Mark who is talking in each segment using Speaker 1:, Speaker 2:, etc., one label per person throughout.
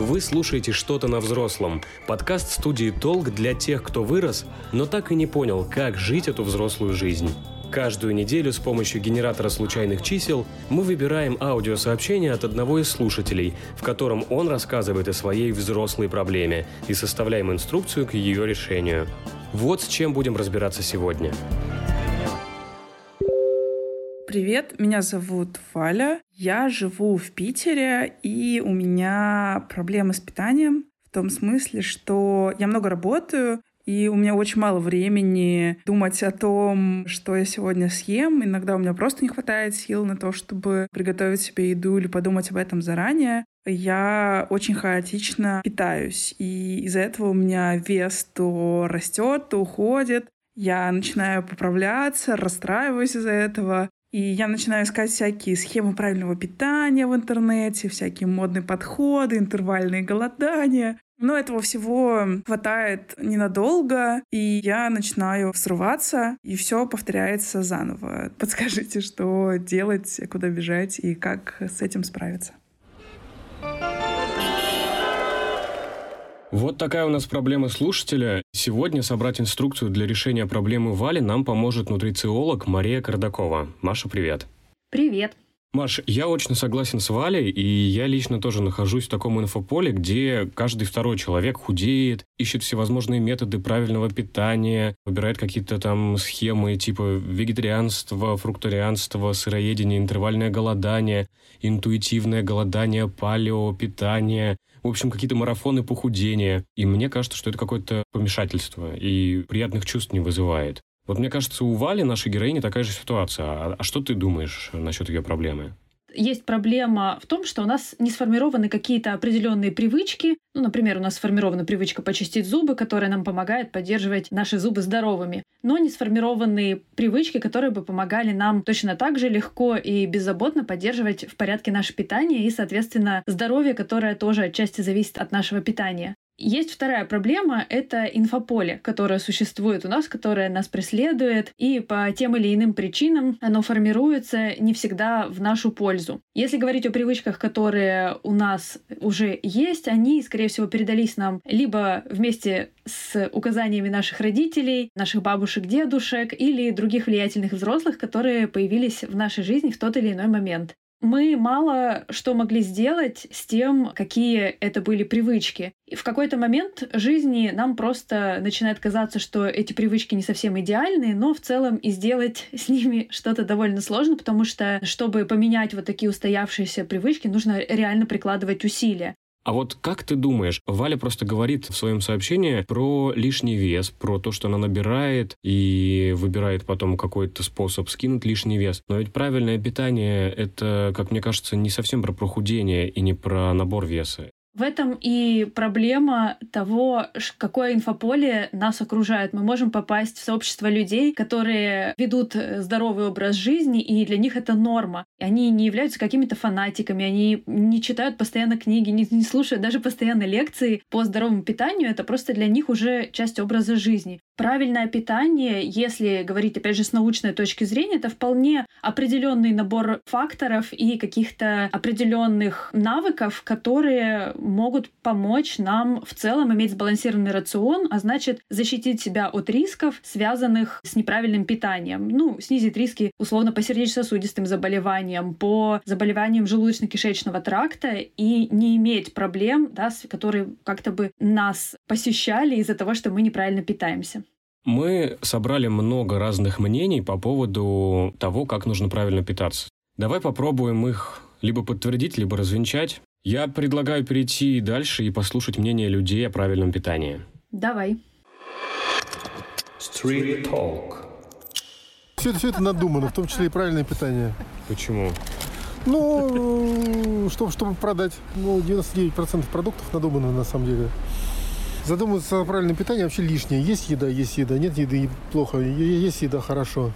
Speaker 1: Вы слушаете «Что-то на взрослом» – подкаст студии «Толк» для тех, кто вырос, но так и не понял, как жить эту взрослую жизнь. Каждую неделю с помощью генератора случайных чисел мы выбираем аудиосообщение от одного из слушателей, в котором он рассказывает о своей взрослой проблеме и составляем инструкцию к ее решению. Вот с чем будем разбираться сегодня.
Speaker 2: Привет, меня зовут Валя. Я живу в Питере, и у меня проблемы с питанием в том смысле, что я много работаю, и у меня очень мало времени думать о том, что я сегодня съем. Иногда у меня просто не хватает сил на то, чтобы приготовить себе еду или подумать об этом заранее. Я очень хаотично питаюсь, и из-за этого у меня вес то растет, то уходит. Я начинаю поправляться, расстраиваюсь из-за этого. И я начинаю искать всякие схемы правильного питания в интернете, всякие модные подходы, интервальные голодания. Но этого всего хватает ненадолго, и я начинаю срываться, и все повторяется заново. Подскажите, что делать, куда бежать и как с этим справиться.
Speaker 1: Вот такая у нас проблема слушателя. Сегодня собрать инструкцию для решения проблемы Вали нам поможет нутрициолог Мария Кардакова. Маша, привет.
Speaker 3: Привет.
Speaker 1: Маш, я очень согласен с Валей, и я лично тоже нахожусь в таком инфополе, где каждый второй человек худеет, ищет всевозможные методы правильного питания, выбирает какие-то там схемы типа вегетарианства, фрукторианства, сыроедения, интервальное голодание, интуитивное голодание, палео, питание, в общем, какие-то марафоны похудения. И мне кажется, что это какое-то помешательство и приятных чувств не вызывает. Вот мне кажется, у Вали, нашей героини, такая же ситуация. А, а что ты думаешь насчет ее проблемы?
Speaker 3: Есть проблема в том, что у нас не сформированы какие-то определенные привычки. Ну, например, у нас сформирована привычка почистить зубы, которая нам помогает поддерживать наши зубы здоровыми. Но не сформированы привычки, которые бы помогали нам точно так же легко и беззаботно поддерживать в порядке наше питание и, соответственно, здоровье, которое тоже отчасти зависит от нашего питания. Есть вторая проблема — это инфополе, которое существует у нас, которое нас преследует, и по тем или иным причинам оно формируется не всегда в нашу пользу. Если говорить о привычках, которые у нас уже есть, они, скорее всего, передались нам либо вместе с указаниями наших родителей, наших бабушек, дедушек или других влиятельных взрослых, которые появились в нашей жизни в тот или иной момент мы мало что могли сделать с тем, какие это были привычки. И в какой-то момент жизни нам просто начинает казаться, что эти привычки не совсем идеальные, но в целом и сделать с ними что-то довольно сложно, потому что, чтобы поменять вот такие устоявшиеся привычки, нужно реально прикладывать усилия.
Speaker 1: А вот как ты думаешь, Валя просто говорит в своем сообщении про лишний вес, про то, что она набирает и выбирает потом какой-то способ скинуть лишний вес. Но ведь правильное питание — это, как мне кажется, не совсем про похудение и не про набор веса.
Speaker 3: В этом и проблема того, какое инфополе нас окружает. Мы можем попасть в сообщество людей, которые ведут э, здоровый образ жизни, и для них это норма. Они не являются какими-то фанатиками, они не читают постоянно книги, не, не слушают даже постоянно лекции по здоровому питанию. Это просто для них уже часть образа жизни. Правильное питание, если говорить, опять же, с научной точки зрения, это вполне определенный набор факторов и каких-то определенных навыков, которые могут помочь нам в целом иметь сбалансированный рацион, а значит защитить себя от рисков, связанных с неправильным питанием. Ну, снизить риски условно по сердечно-сосудистым заболеваниям, по заболеваниям желудочно-кишечного тракта и не иметь проблем, да, которые как-то бы нас посещали из-за того, что мы неправильно питаемся.
Speaker 1: Мы собрали много разных мнений по поводу того, как нужно правильно питаться. Давай попробуем их либо подтвердить, либо развенчать. Я предлагаю перейти дальше и послушать мнение людей о правильном питании.
Speaker 3: Давай.
Speaker 1: Street Talk.
Speaker 4: Все, все это надумано, в том числе и правильное питание.
Speaker 1: Почему?
Speaker 4: Ну, чтобы, чтобы продать. Ну, 99% продуктов надумано на самом деле. Задумываться о правильном питании вообще лишнее. Есть еда, есть еда. Нет еды, плохо. Есть еда, хорошо.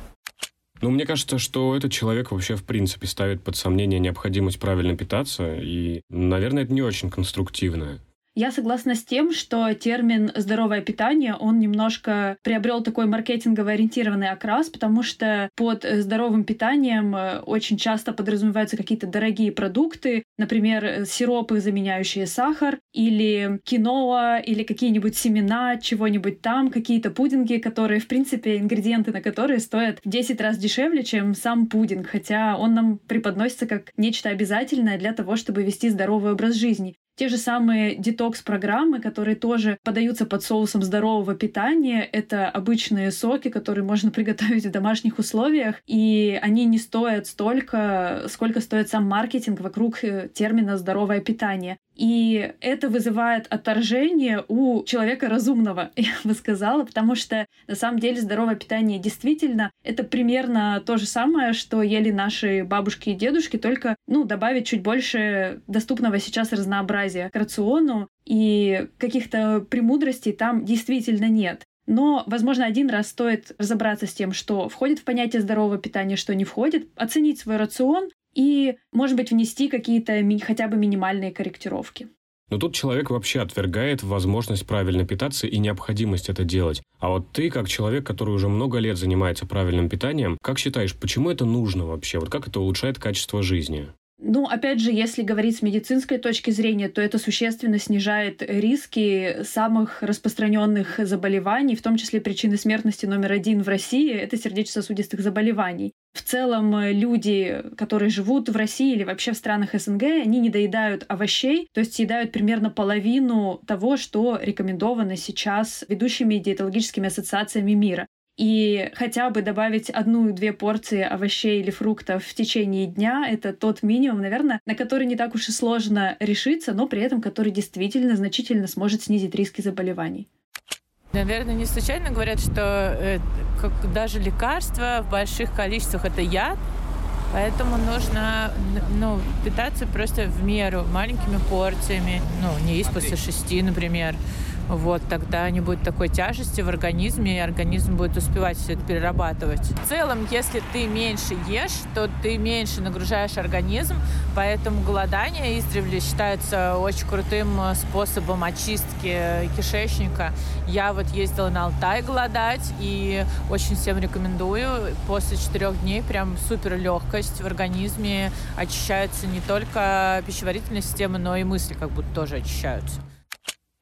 Speaker 1: Ну, мне кажется, что этот человек вообще, в принципе, ставит под сомнение необходимость правильно питаться, и, наверное, это не очень конструктивно.
Speaker 3: Я согласна с тем, что термин «здоровое питание», он немножко приобрел такой маркетингово ориентированный окрас, потому что под здоровым питанием э, очень часто подразумеваются какие-то дорогие продукты, например, сиропы, заменяющие сахар, или киноа, или какие-нибудь семена, чего-нибудь там, какие-то пудинги, которые, в принципе, ингредиенты на которые стоят в 10 раз дешевле, чем сам пудинг, хотя он нам преподносится как нечто обязательное для того, чтобы вести здоровый образ жизни. Те же самые детокс-программы, которые тоже подаются под соусом здорового питания, это обычные соки, которые можно приготовить в домашних условиях, и они не стоят столько, сколько стоит сам маркетинг вокруг э, термина «здоровое питание». И это вызывает отторжение у человека разумного, я бы сказала, потому что на самом деле здоровое питание действительно это примерно то же самое, что ели наши бабушки и дедушки, только ну, добавить чуть больше доступного сейчас разнообразия к рациону, и каких-то премудростей там действительно нет. Но, возможно, один раз стоит разобраться с тем, что входит в понятие здорового питания, что не входит, оценить свой рацион и, может быть, внести какие-то хотя бы минимальные корректировки.
Speaker 1: Но тут человек вообще отвергает возможность правильно питаться и необходимость это делать. А вот ты, как человек, который уже много лет занимается правильным питанием, как считаешь, почему это нужно вообще? Вот как это улучшает качество жизни?
Speaker 3: Ну, опять же, если говорить с медицинской точки зрения, то это существенно снижает риски самых распространенных заболеваний, в том числе причины смертности номер один в России — это сердечно-сосудистых заболеваний. В целом люди, которые живут в России или вообще в странах СНГ, они не доедают овощей, то есть съедают примерно половину того, что рекомендовано сейчас ведущими диетологическими ассоциациями мира и хотя бы добавить одну-две порции овощей или фруктов в течение дня — это тот минимум, наверное, на который не так уж и сложно решиться, но при этом который действительно значительно сможет снизить риски заболеваний.
Speaker 5: Наверное, не случайно говорят, что э, как даже лекарства в больших количествах это яд, Поэтому нужно ну, питаться просто в меру, маленькими порциями. Ну, не есть после шести, например. Вот, тогда не будет такой тяжести в организме, и организм будет успевать все это перерабатывать. В целом, если ты меньше ешь, то ты меньше нагружаешь организм, поэтому голодание издревле считается очень крутым э, способом очистки кишечника. Я вот ездила на Алтай голодать, и очень всем рекомендую. После четырех дней прям супер легкость в организме, очищается не только пищеварительная система, но и мысли как будто тоже очищаются.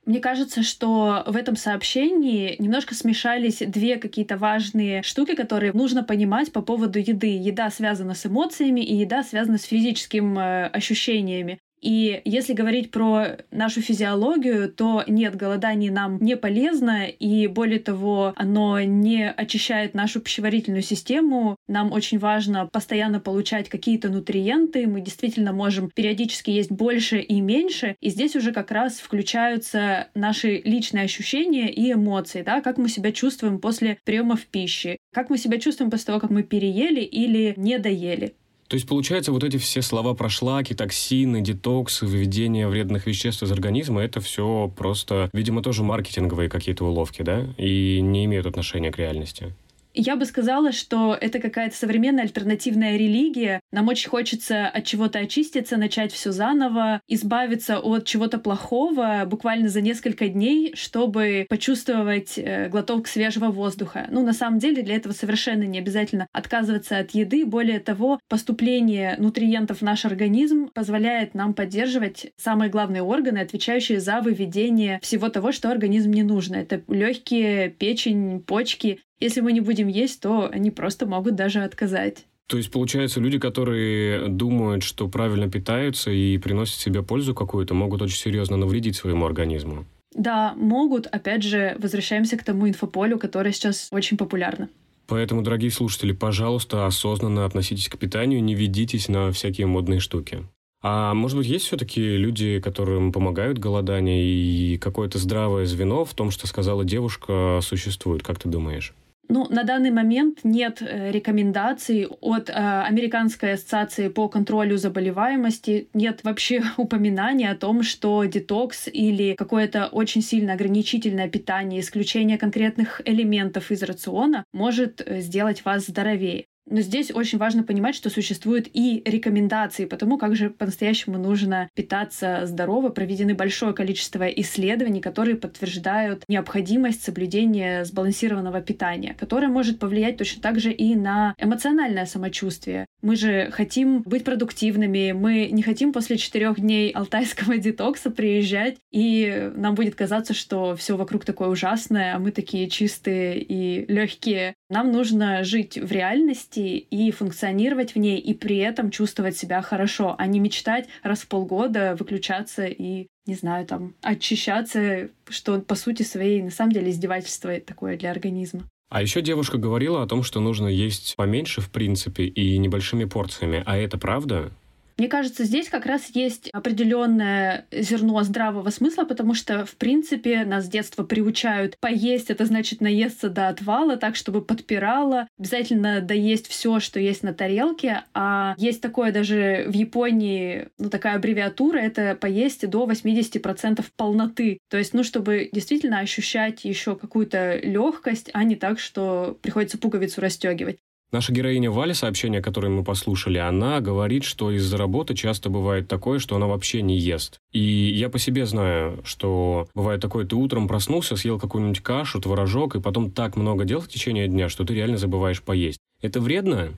Speaker 3: Мне кажется, что в этом сообщении немножко смешались две какие-то важные штуки, которые нужно понимать по поводу еды. Еда связана с эмоциями, и еда связана с физическими э, ощущениями. И если говорить про нашу физиологию, то нет, голодание нам не полезно, и более того, оно не очищает нашу пищеварительную систему. Нам очень важно постоянно получать какие-то нутриенты, мы действительно можем периодически есть больше и меньше, и здесь уже как раз включаются наши личные ощущения и эмоции, да, как мы себя чувствуем после приемов пищи, как мы себя чувствуем после того, как мы переели или не доели.
Speaker 1: То есть, получается, вот эти все слова про шлаки, токсины, детоксы, выведение вредных веществ из организма, это все просто, видимо, тоже маркетинговые какие-то уловки, да? И не имеют отношения к реальности.
Speaker 3: Я бы сказала, что это какая-то современная альтернативная религия. Нам очень хочется от чего-то очиститься, начать все заново, избавиться от чего-то плохого буквально за несколько дней, чтобы почувствовать э, глоток свежего воздуха. Ну, на самом деле, для этого совершенно не обязательно отказываться от еды. Более того, поступление нутриентов в наш организм позволяет нам поддерживать самые главные органы, отвечающие за выведение всего того, что организм не нужно. Это легкие, печень, почки. Если мы не будем есть, то они просто могут даже отказать.
Speaker 1: То есть, получается, люди, которые думают, что правильно питаются и приносят себе пользу какую-то, могут очень серьезно навредить своему организму.
Speaker 3: Да, могут. Опять же, возвращаемся к тому инфополю, которое сейчас очень популярно.
Speaker 1: Поэтому, дорогие слушатели, пожалуйста, осознанно относитесь к питанию, не ведитесь на всякие модные штуки. А может быть, есть все-таки люди, которым помогают голодание, и какое-то здравое звено в том, что сказала девушка, существует, как ты думаешь?
Speaker 3: Ну, на данный момент нет э, рекомендаций от э, Американской ассоциации по контролю заболеваемости, нет вообще упоминания о том, что детокс или какое-то очень сильно ограничительное питание, исключение конкретных элементов из рациона может э, сделать вас здоровее. Но здесь очень важно понимать, что существуют и рекомендации по тому, как же по-настоящему нужно питаться здорово. Проведены большое количество исследований, которые подтверждают необходимость соблюдения сбалансированного питания, которое может повлиять точно так же и на эмоциональное самочувствие. Мы же хотим быть продуктивными, мы не хотим после четырех дней алтайского детокса приезжать, и нам будет казаться, что все вокруг такое ужасное, а мы такие чистые и легкие. Нам нужно жить в реальности и функционировать в ней, и при этом чувствовать себя хорошо, а не мечтать раз в полгода выключаться и не знаю, там, очищаться, что по сути своей на самом деле издевательство такое для организма.
Speaker 1: А еще девушка говорила о том, что нужно есть поменьше, в принципе, и небольшими порциями. А это правда?
Speaker 3: Мне кажется, здесь как раз есть определенное зерно здравого смысла, потому что, в принципе, нас с детства приучают поесть, это значит наесться до отвала, так, чтобы подпирало. Обязательно доесть все, что есть на тарелке. А есть такое даже в Японии, ну, такая аббревиатура, это поесть до 80% полноты. То есть, ну, чтобы действительно ощущать еще какую-то легкость, а не так, что приходится пуговицу расстегивать.
Speaker 1: Наша героиня Валя, сообщение, которое мы послушали, она говорит, что из-за работы часто бывает такое, что она вообще не ест. И я по себе знаю, что бывает такое, ты утром проснулся, съел какую-нибудь кашу, творожок, и потом так много дел в течение дня, что ты реально забываешь поесть. Это вредно?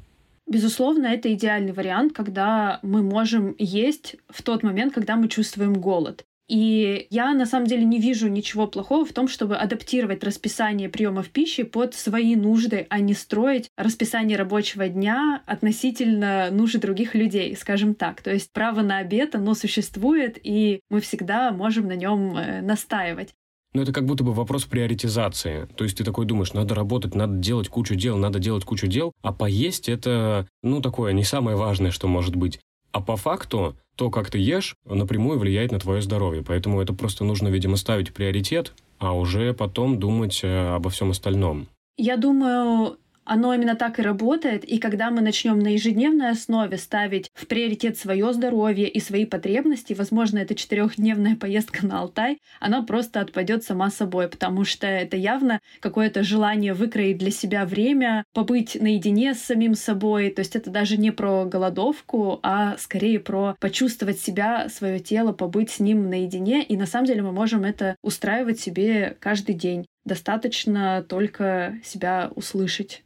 Speaker 3: Безусловно, это идеальный вариант, когда мы можем есть в тот момент, когда мы чувствуем голод. И я на самом деле не вижу ничего плохого в том, чтобы адаптировать расписание приемов пищи под свои нужды, а не строить расписание рабочего дня относительно нужд других людей, скажем так. То есть право на обед, оно существует, и мы всегда можем на нем э, настаивать.
Speaker 1: Но это как будто бы вопрос приоритизации. То есть ты такой думаешь, надо работать, надо делать кучу дел, надо делать кучу дел, а поесть это, ну, такое не самое важное, что может быть. А по факту то, как ты ешь, напрямую влияет на твое здоровье. Поэтому это просто нужно, видимо, ставить приоритет, а уже потом думать э, обо всем остальном.
Speaker 3: Я думаю, оно именно так и работает. И когда мы начнем на ежедневной основе ставить в приоритет свое здоровье и свои потребности, возможно, эта четырехдневная поездка на Алтай, она просто отпадет сама собой, потому что это явно какое-то желание выкроить для себя время, побыть наедине с самим собой. То есть это даже не про голодовку, а скорее про почувствовать себя, свое тело, побыть с ним наедине. И на самом деле мы можем это устраивать себе каждый день. Достаточно только себя услышать.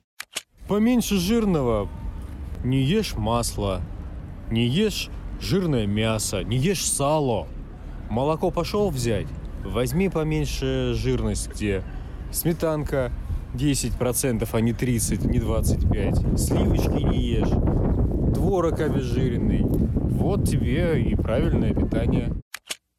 Speaker 6: Поменьше жирного. Не ешь масло. Не ешь жирное мясо. Не ешь сало. Молоко пошел взять? Возьми поменьше жирность где. Сметанка 10%, а не 30, не 25. Сливочки не ешь. Творог обезжиренный. Вот тебе и правильное питание.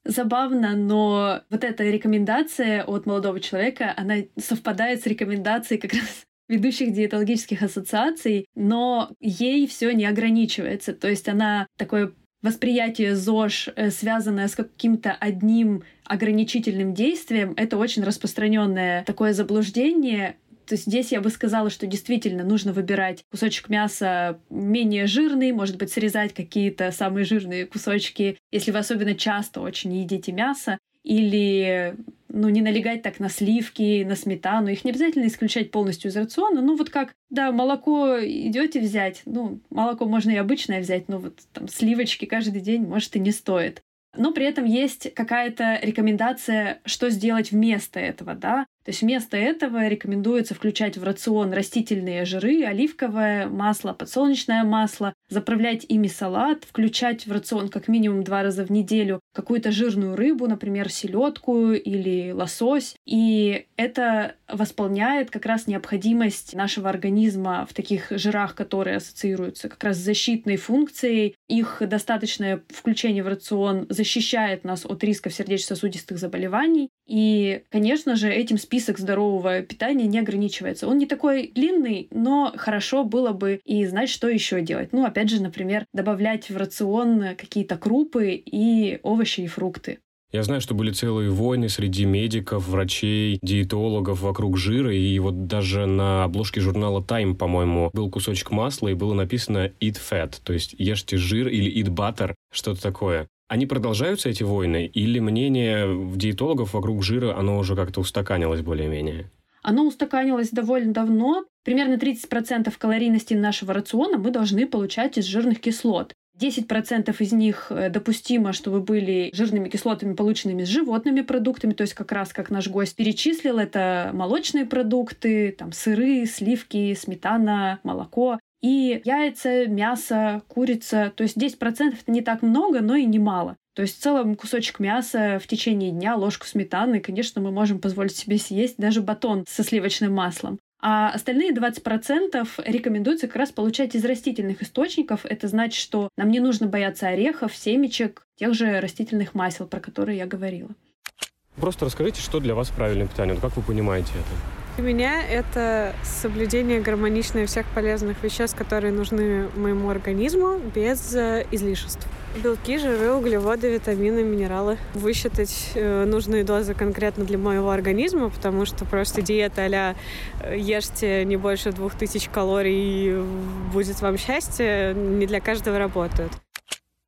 Speaker 3: Забавно, но вот эта рекомендация от молодого человека, она совпадает с рекомендацией как раз ведущих диетологических ассоциаций, но ей все не ограничивается. То есть она такое восприятие ЗОЖ, э, связанное с каким-то одним ограничительным действием, это очень распространенное такое заблуждение. То есть здесь я бы сказала, что действительно нужно выбирать кусочек мяса менее жирный, может быть, срезать какие-то самые жирные кусочки, если вы особенно часто очень едите мясо, или ну, не налегать так на сливки, на сметану. Их не обязательно исключать полностью из рациона. Ну, вот как, да, молоко идете взять. Ну, молоко можно и обычное взять, но вот там сливочки каждый день, может, и не стоит. Но при этом есть какая-то рекомендация, что сделать вместо этого, да. То есть вместо этого рекомендуется включать в рацион растительные жиры, оливковое масло, подсолнечное масло, заправлять ими салат, включать в рацион как минимум два раза в неделю какую-то жирную рыбу, например, селедку или лосось. И это восполняет как раз необходимость нашего организма в таких жирах, которые ассоциируются как раз с защитной функцией. Их достаточное включение в рацион защищает нас от рисков сердечно-сосудистых заболеваний. И, конечно же, этим список здорового питания не ограничивается. Он не такой длинный, но хорошо было бы и знать, что еще делать. Ну, опять же, например, добавлять в рацион какие-то крупы и овощи и фрукты.
Speaker 1: Я знаю, что были целые войны среди медиков, врачей, диетологов вокруг жира, и вот даже на обложке журнала Time, по-моему, был кусочек масла, и было написано «eat fat», то есть «ешьте жир» или «eat butter», что-то такое. Они продолжаются, эти войны, или мнение диетологов вокруг жира, оно уже как-то устаканилось более-менее?
Speaker 3: Оно устаканилось довольно давно. Примерно 30% калорийности нашего рациона мы должны получать из жирных кислот. 10% из них э, допустимо, чтобы были жирными кислотами, полученными с животными продуктами, то есть как раз, как наш гость перечислил, это молочные продукты, там сыры, сливки, сметана, молоко. И яйца, мясо, курица. То есть 10% это не так много, но и немало. То есть в целом кусочек мяса в течение дня, ложку сметаны, конечно, мы можем позволить себе съесть даже батон со сливочным маслом. А остальные 20% рекомендуется как раз получать из растительных источников. Это значит, что нам не нужно бояться орехов, семечек, тех же растительных масел, про которые я говорила.
Speaker 1: Просто расскажите, что для вас правильное питание, как вы понимаете это?
Speaker 7: Для меня это соблюдение гармоничное всех полезных веществ, которые нужны моему организму, без э, излишеств. Белки, жиры, углеводы, витамины, минералы. Высчитать э, нужные дозы конкретно для моего организма, потому что просто диета а ешьте не больше двух тысяч калорий и будет вам счастье, не для каждого работает.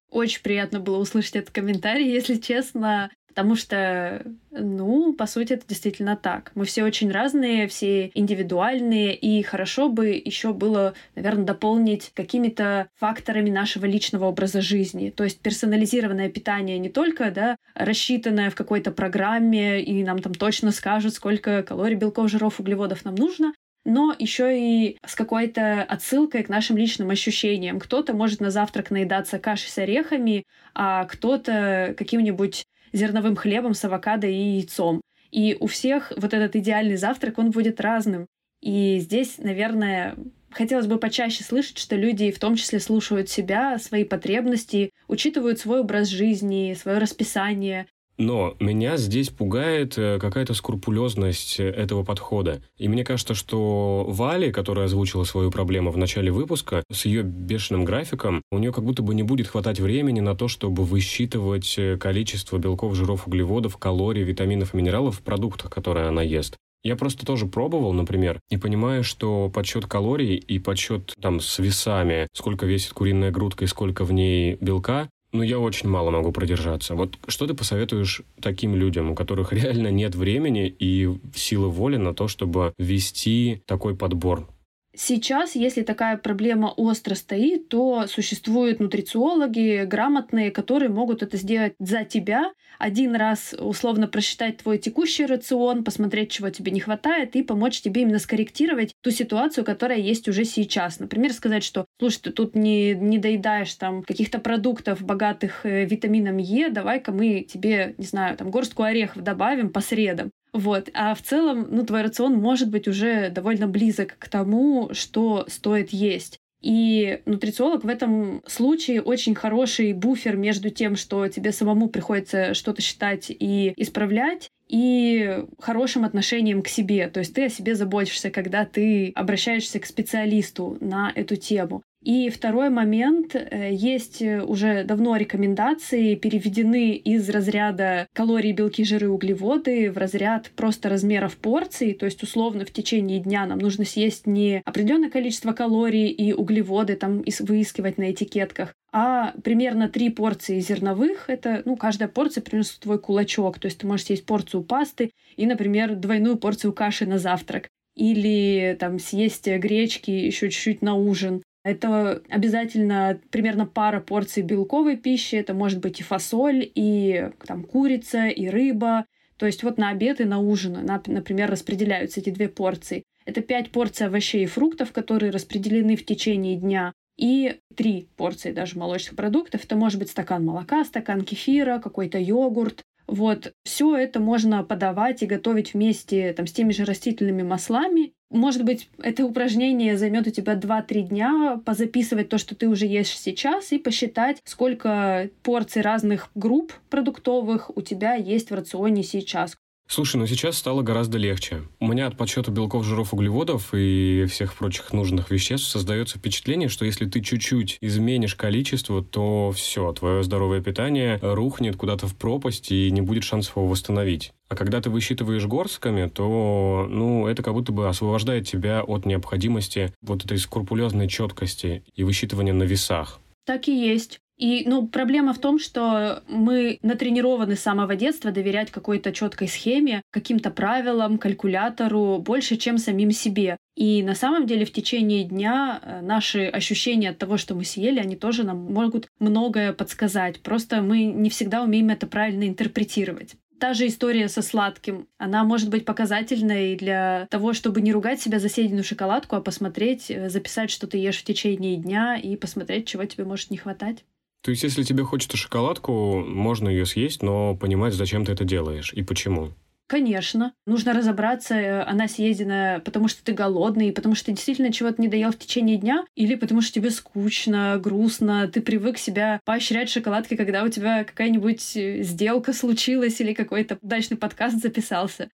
Speaker 3: Очень приятно было услышать этот комментарий, если честно. Потому что, ну, по сути, это действительно так. Мы все очень разные, все индивидуальные, и хорошо бы еще было, наверное, дополнить какими-то факторами нашего личного образа жизни. То есть персонализированное питание не только, да, рассчитанное в какой-то программе, и нам там точно скажут, сколько калорий, белков, жиров, углеводов нам нужно, но еще и с какой-то отсылкой к нашим личным ощущениям. Кто-то может на завтрак наедаться кашей с орехами, а кто-то каким-нибудь зерновым хлебом с авокадо и яйцом. И у всех вот этот идеальный завтрак, он будет разным. И здесь, наверное, хотелось бы почаще слышать, что люди в том числе слушают себя, свои потребности, учитывают свой образ жизни, свое расписание,
Speaker 1: но меня здесь пугает э, какая-то скрупулезность э, этого подхода. И мне кажется, что Вали, которая озвучила свою проблему в начале выпуска, с ее бешеным графиком, у нее как будто бы не будет хватать времени на то, чтобы высчитывать э, количество белков, жиров, углеводов, калорий, витаминов и минералов в продуктах, которые она ест. Я просто тоже пробовал, например, и понимаю, что подсчет калорий и подсчет там с весами, сколько весит куриная грудка и сколько в ней белка, ну, я очень мало могу продержаться. Вот что ты посоветуешь таким людям, у которых реально нет времени и силы воли на то, чтобы вести такой подбор?
Speaker 3: Сейчас, если такая проблема остро стоит, то существуют нутрициологи грамотные, которые могут это сделать за тебя. Один раз условно просчитать твой текущий рацион, посмотреть, чего тебе не хватает, и помочь тебе именно скорректировать ту ситуацию, которая есть уже сейчас. Например, сказать, что, слушай, ты тут не, не доедаешь там каких-то продуктов, богатых э, витамином Е, давай-ка мы тебе, не знаю, там горстку орехов добавим по средам. Вот. А в целом, ну, твой рацион может быть уже довольно близок к тому, что стоит есть. И нутрициолог в этом случае очень хороший буфер между тем, что тебе самому приходится что-то считать и исправлять, и хорошим отношением к себе. То есть ты о себе заботишься, когда ты обращаешься к специалисту на эту тему. И второй момент. Э, есть э, уже давно рекомендации, переведены из разряда калории, белки, жиры, углеводы в разряд просто размеров порций. То есть, условно, в течение дня нам нужно съесть не определенное количество калорий и углеводы, там выискивать на этикетках, а примерно три порции зерновых, это, ну, каждая порция примерно твой кулачок, то есть ты можешь съесть порцию пасты и, например, двойную порцию каши на завтрак. Или там съесть гречки еще чуть-чуть на ужин. Это обязательно примерно пара порций белковой пищи. Это может быть и фасоль, и там курица, и рыба. То есть вот на обед и на ужин, например, распределяются эти две порции. Это пять порций овощей и фруктов, которые распределены в течение дня. И три порции даже молочных продуктов. Это может быть стакан молока, стакан кефира, какой-то йогурт, вот, все это можно подавать и готовить вместе там, с теми же растительными маслами. Может быть, это упражнение займет у тебя 2-3 дня, позаписывать то, что ты уже ешь сейчас, и посчитать, сколько порций разных групп продуктовых у тебя есть в рационе сейчас.
Speaker 1: Слушай, ну сейчас стало гораздо легче. У меня от подсчета белков, жиров, углеводов и всех прочих нужных веществ создается впечатление, что если ты чуть-чуть изменишь количество, то все, твое здоровое питание рухнет куда-то в пропасть и не будет шансов его восстановить. А когда ты высчитываешь горстками, то, ну, это как будто бы освобождает тебя от необходимости вот этой скрупулезной четкости и высчитывания на весах.
Speaker 3: Так и есть. И, ну, проблема в том, что мы натренированы с самого детства доверять какой-то четкой схеме, каким-то правилам, калькулятору больше, чем самим себе. И на самом деле в течение дня э, наши ощущения от того, что мы съели, они тоже нам могут многое подсказать. Просто мы не всегда умеем это правильно интерпретировать та же история со сладким. Она может быть показательной для того, чтобы не ругать себя за съеденную шоколадку, а посмотреть, э, записать, что ты ешь в течение дня и посмотреть, чего тебе может не хватать.
Speaker 1: То есть, если тебе хочется шоколадку, можно ее съесть, но понимать, зачем ты это делаешь и почему.
Speaker 3: Конечно. Нужно разобраться, э, она съедена, потому что ты голодный, потому что ты действительно чего-то не доел в течение дня, или потому что тебе скучно, грустно, ты привык себя поощрять шоколадкой, когда у тебя какая-нибудь э, сделка случилась или какой-то удачный подкаст записался.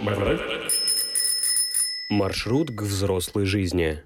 Speaker 1: Маршрут... Маршрут к взрослой жизни.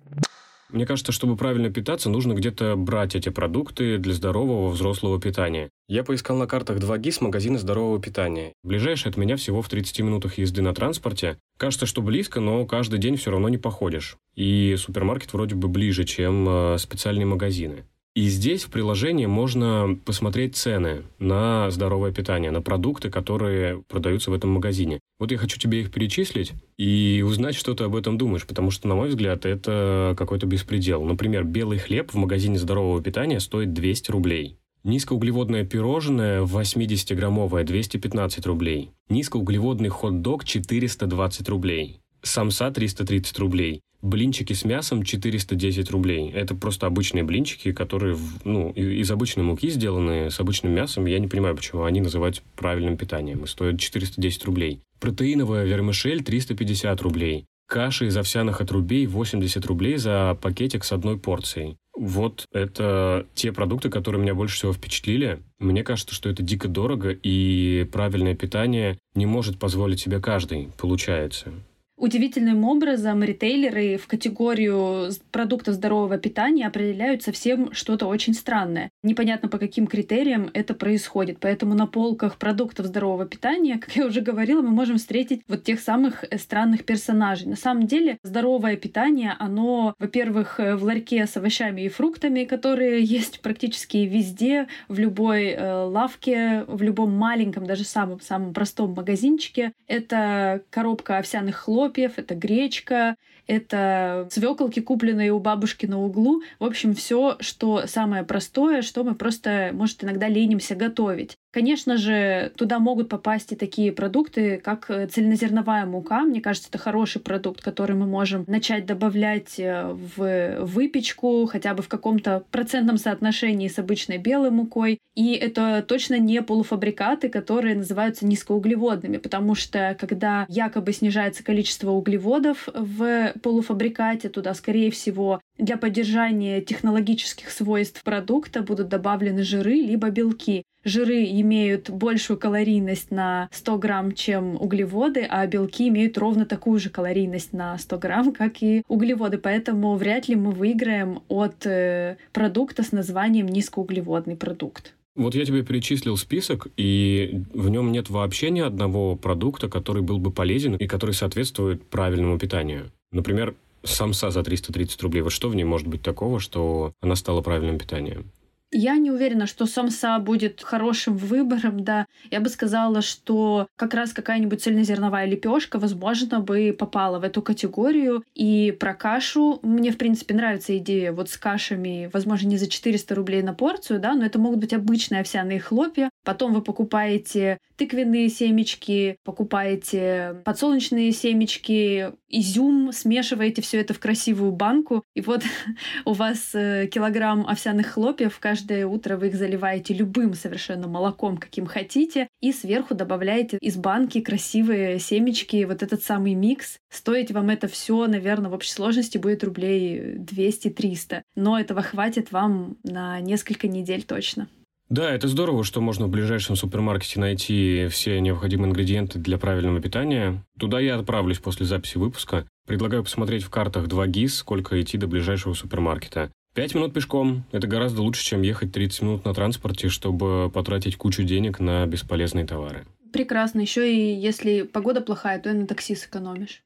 Speaker 1: Мне кажется, чтобы правильно питаться, нужно где-то брать эти продукты для здорового взрослого питания. Я поискал на картах 2 ГИС магазина здорового питания. Ближайший от меня всего в 30 минутах езды на транспорте. Кажется, что близко, но каждый день все равно не походишь. И супермаркет вроде бы ближе, чем э, специальные магазины. И здесь в приложении можно посмотреть цены на здоровое питание, на продукты, которые продаются в этом магазине. Вот я хочу тебе их перечислить и узнать, что ты об этом думаешь, потому что, на мой взгляд, это какой-то беспредел. Например, белый хлеб в магазине здорового питания стоит 200 рублей. Низкоуглеводное пирожное 80-граммовое 215 рублей. Низкоуглеводный хот-дог 420 рублей. Самса 330 рублей. Блинчики с мясом 410 рублей. Это просто обычные блинчики, которые ну, из обычной муки сделаны, с обычным мясом. Я не понимаю, почему они называют правильным питанием. И стоят 410 рублей. Протеиновая вермишель 350 рублей. Каша из овсяных отрубей 80 рублей за пакетик с одной порцией. Вот это те продукты, которые меня больше всего впечатлили. Мне кажется, что это дико дорого, и правильное питание не может позволить себе каждый, получается.
Speaker 3: Удивительным образом ритейлеры в категорию продуктов здорового питания определяют совсем что-то очень странное. Непонятно по каким критериям это происходит. Поэтому на полках продуктов здорового питания, как я уже говорила, мы можем встретить вот тех самых э, странных персонажей. На самом деле здоровое питание, оно, во-первых, э, в ларьке с овощами и фруктами, которые есть практически везде, в любой э, лавке, в любом маленьком, даже самом-самом простом магазинчике. Это коробка овсяных хлопьев, хлопьев, это гречка, это свеколки, купленные у бабушки на углу. В общем, все, что самое простое, что мы просто, может, иногда ленимся готовить. Конечно же, туда могут попасть и такие продукты, как э, цельнозерновая мука. Мне кажется, это хороший продукт, который мы можем начать добавлять э, в выпечку, хотя бы в каком-то процентном соотношении с обычной белой мукой. И это точно не полуфабрикаты, которые называются низкоуглеводными, потому что когда якобы снижается количество углеводов в полуфабрикате, туда, скорее всего, для поддержания технологических свойств продукта будут добавлены жиры либо белки. Жиры имеют большую калорийность на 100 грамм, чем углеводы, а белки имеют ровно такую же калорийность на 100 грамм, как и углеводы. Поэтому вряд ли мы выиграем от э, продукта с названием низкоуглеводный продукт.
Speaker 1: Вот я тебе перечислил список, и в нем нет вообще ни одного продукта, который был бы полезен и который соответствует правильному питанию. Например, самса за 330 рублей. Вот что в ней может быть такого, что она стала правильным питанием?
Speaker 3: Я не уверена, что самса будет хорошим выбором, да. Я бы сказала, что как раз какая-нибудь цельнозерновая лепешка, возможно, бы попала в эту категорию. И про кашу мне, в принципе, нравится идея вот с кашами, возможно, не за 400 рублей на порцию, да, но это могут быть обычные овсяные хлопья. Потом вы покупаете тыквенные семечки, покупаете подсолнечные семечки, изюм, смешиваете все это в красивую банку, и вот у вас э, килограмм овсяных хлопьев, каждое утро вы их заливаете любым совершенно молоком, каким хотите, и сверху добавляете из банки красивые семечки, вот этот самый микс. Стоить вам это все, наверное, в общей сложности будет рублей 200-300, но этого хватит вам на несколько недель точно.
Speaker 1: Да, это здорово, что можно в ближайшем супермаркете найти все необходимые ингредиенты для правильного питания. Туда я отправлюсь после записи выпуска. Предлагаю посмотреть в картах 2 ГИС, сколько идти до ближайшего супермаркета. Пять минут пешком – это гораздо лучше, чем ехать 30 минут на транспорте, чтобы потратить кучу денег на бесполезные товары.
Speaker 3: Прекрасно. Еще и если погода плохая, то и на такси сэкономишь.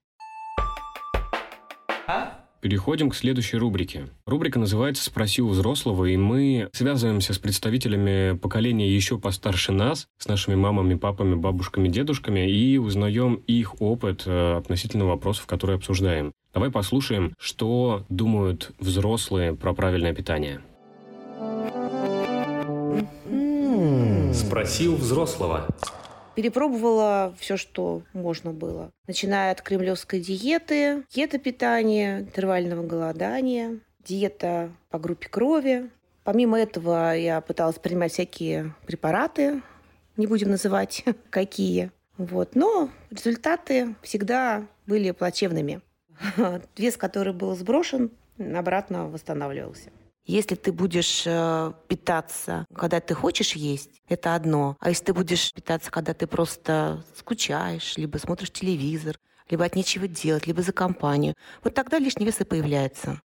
Speaker 1: Переходим к следующей рубрике. Рубрика называется «Спроси у взрослого», и мы связываемся с представителями поколения еще постарше нас, с нашими мамами, папами, бабушками, дедушками, и узнаем их опыт э, относительно вопросов, которые обсуждаем. Давай послушаем, что думают взрослые про правильное питание.
Speaker 8: Спроси у взрослого. Перепробовала все, что можно было. Начиная от кремлевской диеты, диета интервального голодания, диета по группе крови. Помимо этого я пыталась принимать всякие препараты, не будем называть какие. Вот. Но результаты всегда были плачевными. Вес, который был сброшен, обратно восстанавливался. Если ты будешь э, питаться, когда ты хочешь есть, это одно. А если ты будешь питаться, когда ты просто скучаешь, либо смотришь телевизор, либо от нечего делать, либо за компанию, вот тогда лишний вес и появляется.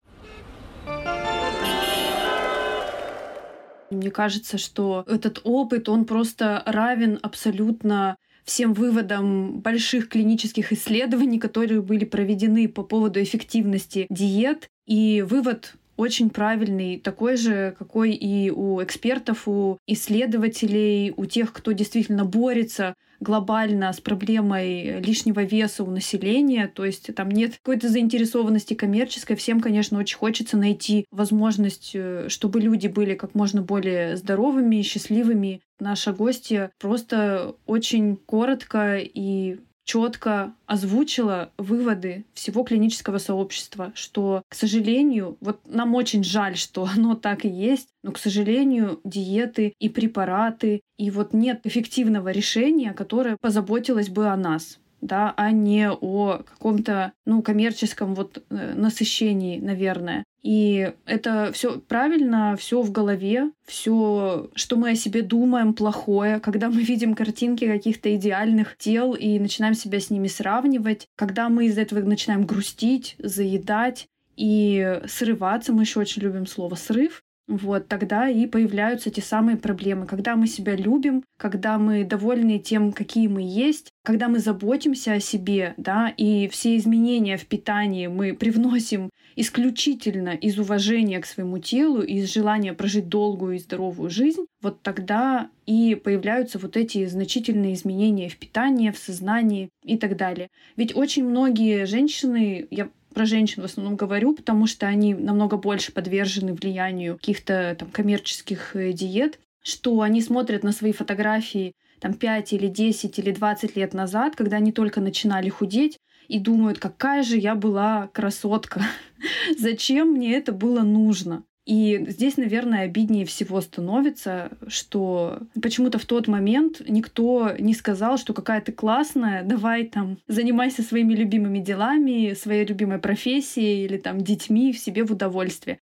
Speaker 3: Мне кажется, что этот опыт, он просто равен абсолютно всем выводам больших клинических исследований, которые были проведены по поводу эффективности диет. И вывод очень правильный, такой же, какой и у экспертов, у исследователей, у тех, кто действительно борется глобально с проблемой лишнего веса у населения, то есть там нет какой-то заинтересованности коммерческой. Всем, конечно, очень хочется найти возможность, э, чтобы люди были как можно более здоровыми счастливыми. Наша гостья просто очень коротко и четко озвучила выводы всего клинического сообщества, что, к сожалению, вот нам очень жаль, что оно так и есть, но, к сожалению, диеты и препараты, и вот нет эффективного решения, которое позаботилось бы о нас да, а не о каком-то, ну, коммерческом вот э, насыщении, наверное. И это все правильно, все в голове, все, что мы о себе думаем, плохое, когда мы видим картинки каких-то идеальных тел и начинаем себя с ними сравнивать, когда мы из этого начинаем грустить, заедать и срываться, мы еще очень любим слово срыв, вот тогда и появляются те самые проблемы. Когда мы себя любим, когда мы довольны тем, какие мы есть, когда мы заботимся о себе, да, и все изменения в питании мы привносим исключительно из уважения к своему телу из желания прожить долгую и здоровую жизнь, вот тогда и появляются вот эти значительные изменения в питании, в сознании и так далее. Ведь очень многие женщины, я про женщин в основном говорю, потому что они намного больше подвержены влиянию каких-то там коммерческих э, диет, что они смотрят на свои фотографии там 5 или 10 или 20 лет назад, когда они только начинали худеть, и думают, какая же я была красотка, зачем мне это было нужно. И здесь, наверное, обиднее всего становится, что почему-то в тот момент никто не сказал, что какая ты классная, давай там занимайся своими любимыми делами, своей любимой профессией или там детьми в себе в удовольствие.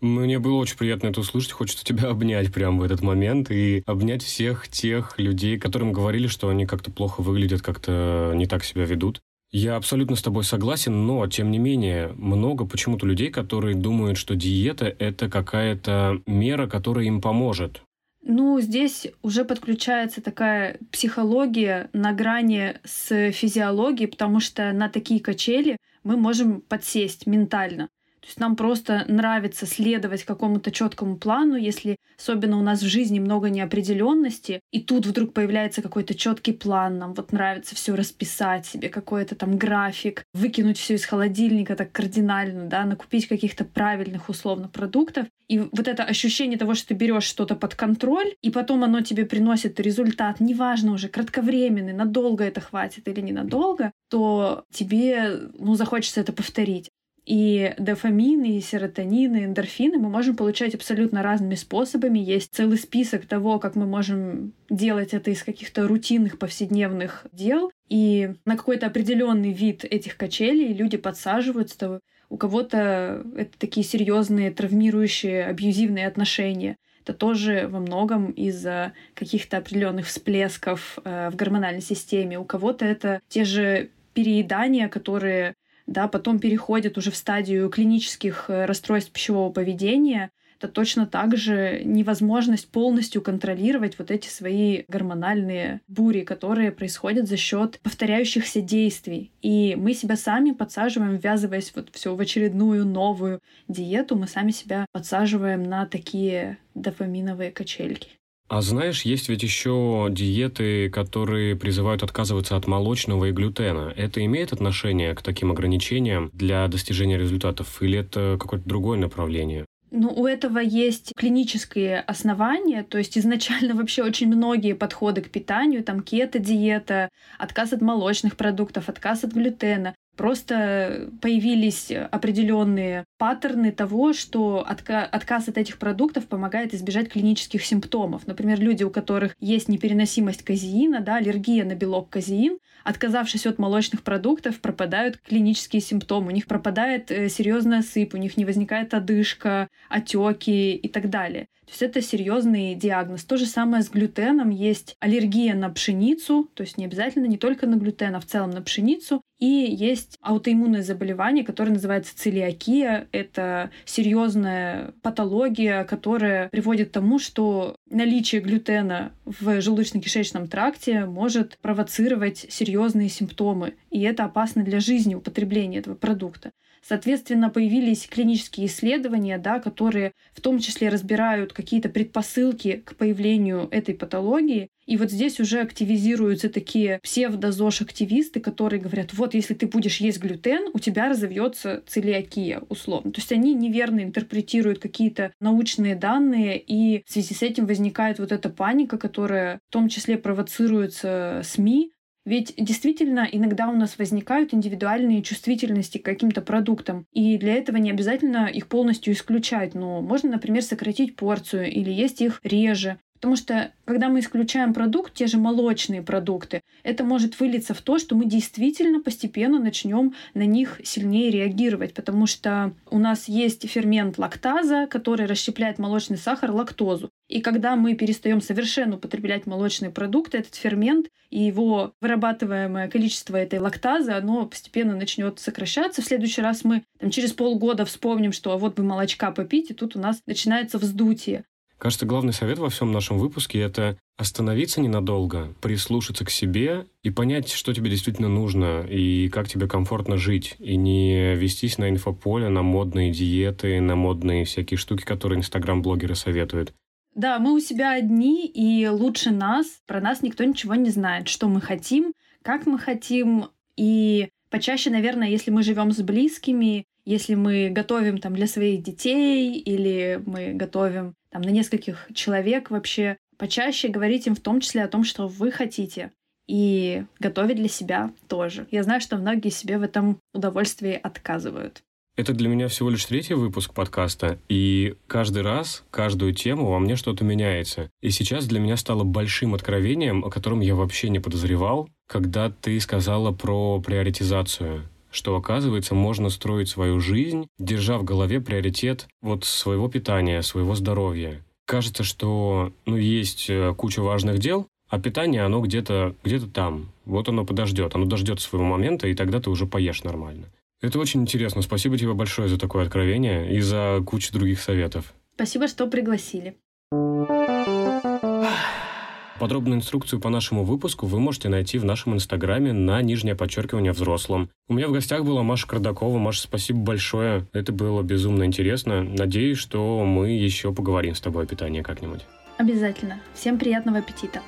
Speaker 1: Мне было очень приятно это услышать. Хочется тебя обнять прямо в этот момент и обнять всех тех людей, которым говорили, что они как-то плохо выглядят, как-то не так себя ведут. Я абсолютно с тобой согласен, но, тем не менее, много почему-то людей, которые думают, что диета – это какая-то мера, которая им поможет.
Speaker 3: Ну, здесь уже подключается такая психология на грани с физиологией, потому что на такие качели мы можем подсесть ментально. То есть нам просто нравится следовать какому-то четкому плану, если особенно у нас в жизни много неопределенности, и тут вдруг появляется какой-то четкий план, нам вот нравится все расписать себе, какой-то там график, выкинуть все из холодильника так кардинально, да, накупить каких-то правильных условно продуктов. И вот это ощущение того, что ты берешь что-то под контроль, и потом оно тебе приносит результат, неважно уже, кратковременный, надолго это хватит или ненадолго, то тебе, ну, захочется это повторить. И дофамины, и серотонины, и эндорфины мы можем получать абсолютно разными способами. Есть целый список того, как мы можем делать это из каких-то рутинных повседневных дел. И на какой-то определенный вид этих качелей люди подсаживаются. У кого-то это такие серьезные травмирующие, абьюзивные отношения. Это тоже во многом из-за каких-то определенных всплесков э, в гормональной системе. У кого-то это те же переедания, которые да, потом переходят уже в стадию клинических э, расстройств пищевого поведения, это точно так же невозможность полностью контролировать вот эти свои гормональные бури, которые происходят за счет повторяющихся действий. И мы себя сами подсаживаем, ввязываясь вот все в очередную новую диету, мы сами себя подсаживаем на такие дофаминовые качельки.
Speaker 1: А знаешь, есть ведь еще диеты, которые призывают отказываться от молочного и глютена. Это имеет отношение к таким ограничениям для достижения результатов или это какое-то другое направление?
Speaker 3: Ну, у этого есть клинические основания, то есть изначально вообще очень многие подходы к питанию, там кето-диета, отказ от молочных продуктов, отказ от глютена, Просто появились определенные паттерны того, что отка- отказ от этих продуктов помогает избежать клинических симптомов. Например, люди, у которых есть непереносимость казеина, да, аллергия на белок казеин, отказавшись от молочных продуктов, пропадают клинические симптомы. У них пропадает э, серьезная сыпь, у них не возникает одышка, отеки и так далее. То есть это серьезный диагноз. То же самое с глютеном. Есть аллергия на пшеницу, то есть не обязательно не только на глютен, а в целом на пшеницу. И есть аутоиммунное заболевание, которое называется целиакия. Это серьезная патология, которая приводит к тому, что наличие глютена в желудочно-кишечном тракте может провоцировать серьезные симптомы. И это опасно для жизни употребления этого продукта. Соответственно, появились клинические исследования, да, которые в том числе разбирают какие-то предпосылки к появлению этой патологии. И вот здесь уже активизируются такие псевдозош-активисты, которые говорят, вот если ты будешь есть глютен, у тебя разовьется целиакия, условно. То есть они неверно интерпретируют какие-то научные данные, и в связи с этим возникает вот эта паника, которая в том числе провоцируется СМИ, ведь действительно иногда у нас возникают индивидуальные чувствительности к каким-то продуктам, и для этого не обязательно их полностью исключать, но можно, например, сократить порцию или есть их реже. Потому что, когда мы исключаем продукт, те же молочные продукты, это может вылиться в то, что мы действительно постепенно начнем на них сильнее реагировать, потому что у нас есть фермент лактаза, который расщепляет молочный сахар лактозу. И когда мы перестаем совершенно употреблять молочные продукты, этот фермент и его вырабатываемое количество этой лактазы, оно постепенно начнет сокращаться. В следующий раз мы там, через полгода вспомним, что а вот бы молочка попить, и тут у нас начинается вздутие.
Speaker 1: Кажется, главный совет во всем нашем выпуске – это остановиться ненадолго, прислушаться к себе и понять, что тебе действительно нужно и как тебе комфортно жить, и не вестись на инфополе, на модные диеты, на модные всякие штуки, которые инстаграм-блогеры советуют.
Speaker 3: Да, мы у себя одни, и лучше нас, про нас никто ничего не знает, что мы хотим, как мы хотим, и почаще, наверное, если мы живем с близкими, если мы готовим там для своих детей или мы готовим там на нескольких человек вообще, почаще говорить им в том числе о том, что вы хотите. И готовить для себя тоже. Я знаю, что многие себе в этом удовольствии отказывают.
Speaker 1: Это для меня всего лишь третий выпуск подкаста, и каждый раз, каждую тему во мне что-то меняется. И сейчас для меня стало большим откровением, о котором я вообще не подозревал, когда ты сказала про приоритизацию что, оказывается, можно строить свою жизнь, держа в голове приоритет вот своего питания, своего здоровья. Кажется, что ну, есть э, куча важных дел, а питание, оно где-то где там. Вот оно подождет, оно дождет своего момента, и тогда ты уже поешь нормально. Это очень интересно. Спасибо тебе большое за такое откровение и за кучу других советов.
Speaker 3: Спасибо, что пригласили.
Speaker 1: Подробную инструкцию по нашему выпуску вы можете найти в нашем инстаграме на нижнее подчеркивание взрослым. У меня в гостях была Маша Кардакова. Маша, спасибо большое. Это было безумно интересно. Надеюсь, что мы еще поговорим с тобой о питании как-нибудь.
Speaker 3: Обязательно. Всем приятного аппетита.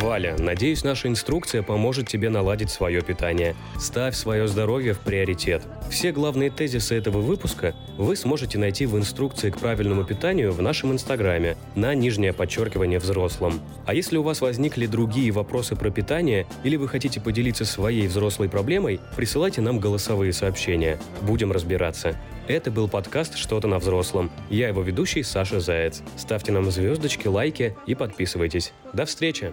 Speaker 1: Валя, надеюсь, наша инструкция поможет тебе наладить свое питание. Ставь свое здоровье в приоритет. Все главные тезисы этого выпуска вы сможете найти в инструкции к правильному питанию в нашем инстаграме на нижнее подчеркивание взрослым. А если у вас возникли другие вопросы про питание или вы хотите поделиться своей взрослой проблемой, присылайте нам голосовые сообщения. Будем разбираться. Это был подкаст «Что-то на взрослом». Я его ведущий Саша Заяц. Ставьте нам звездочки, лайки и подписывайтесь. До встречи!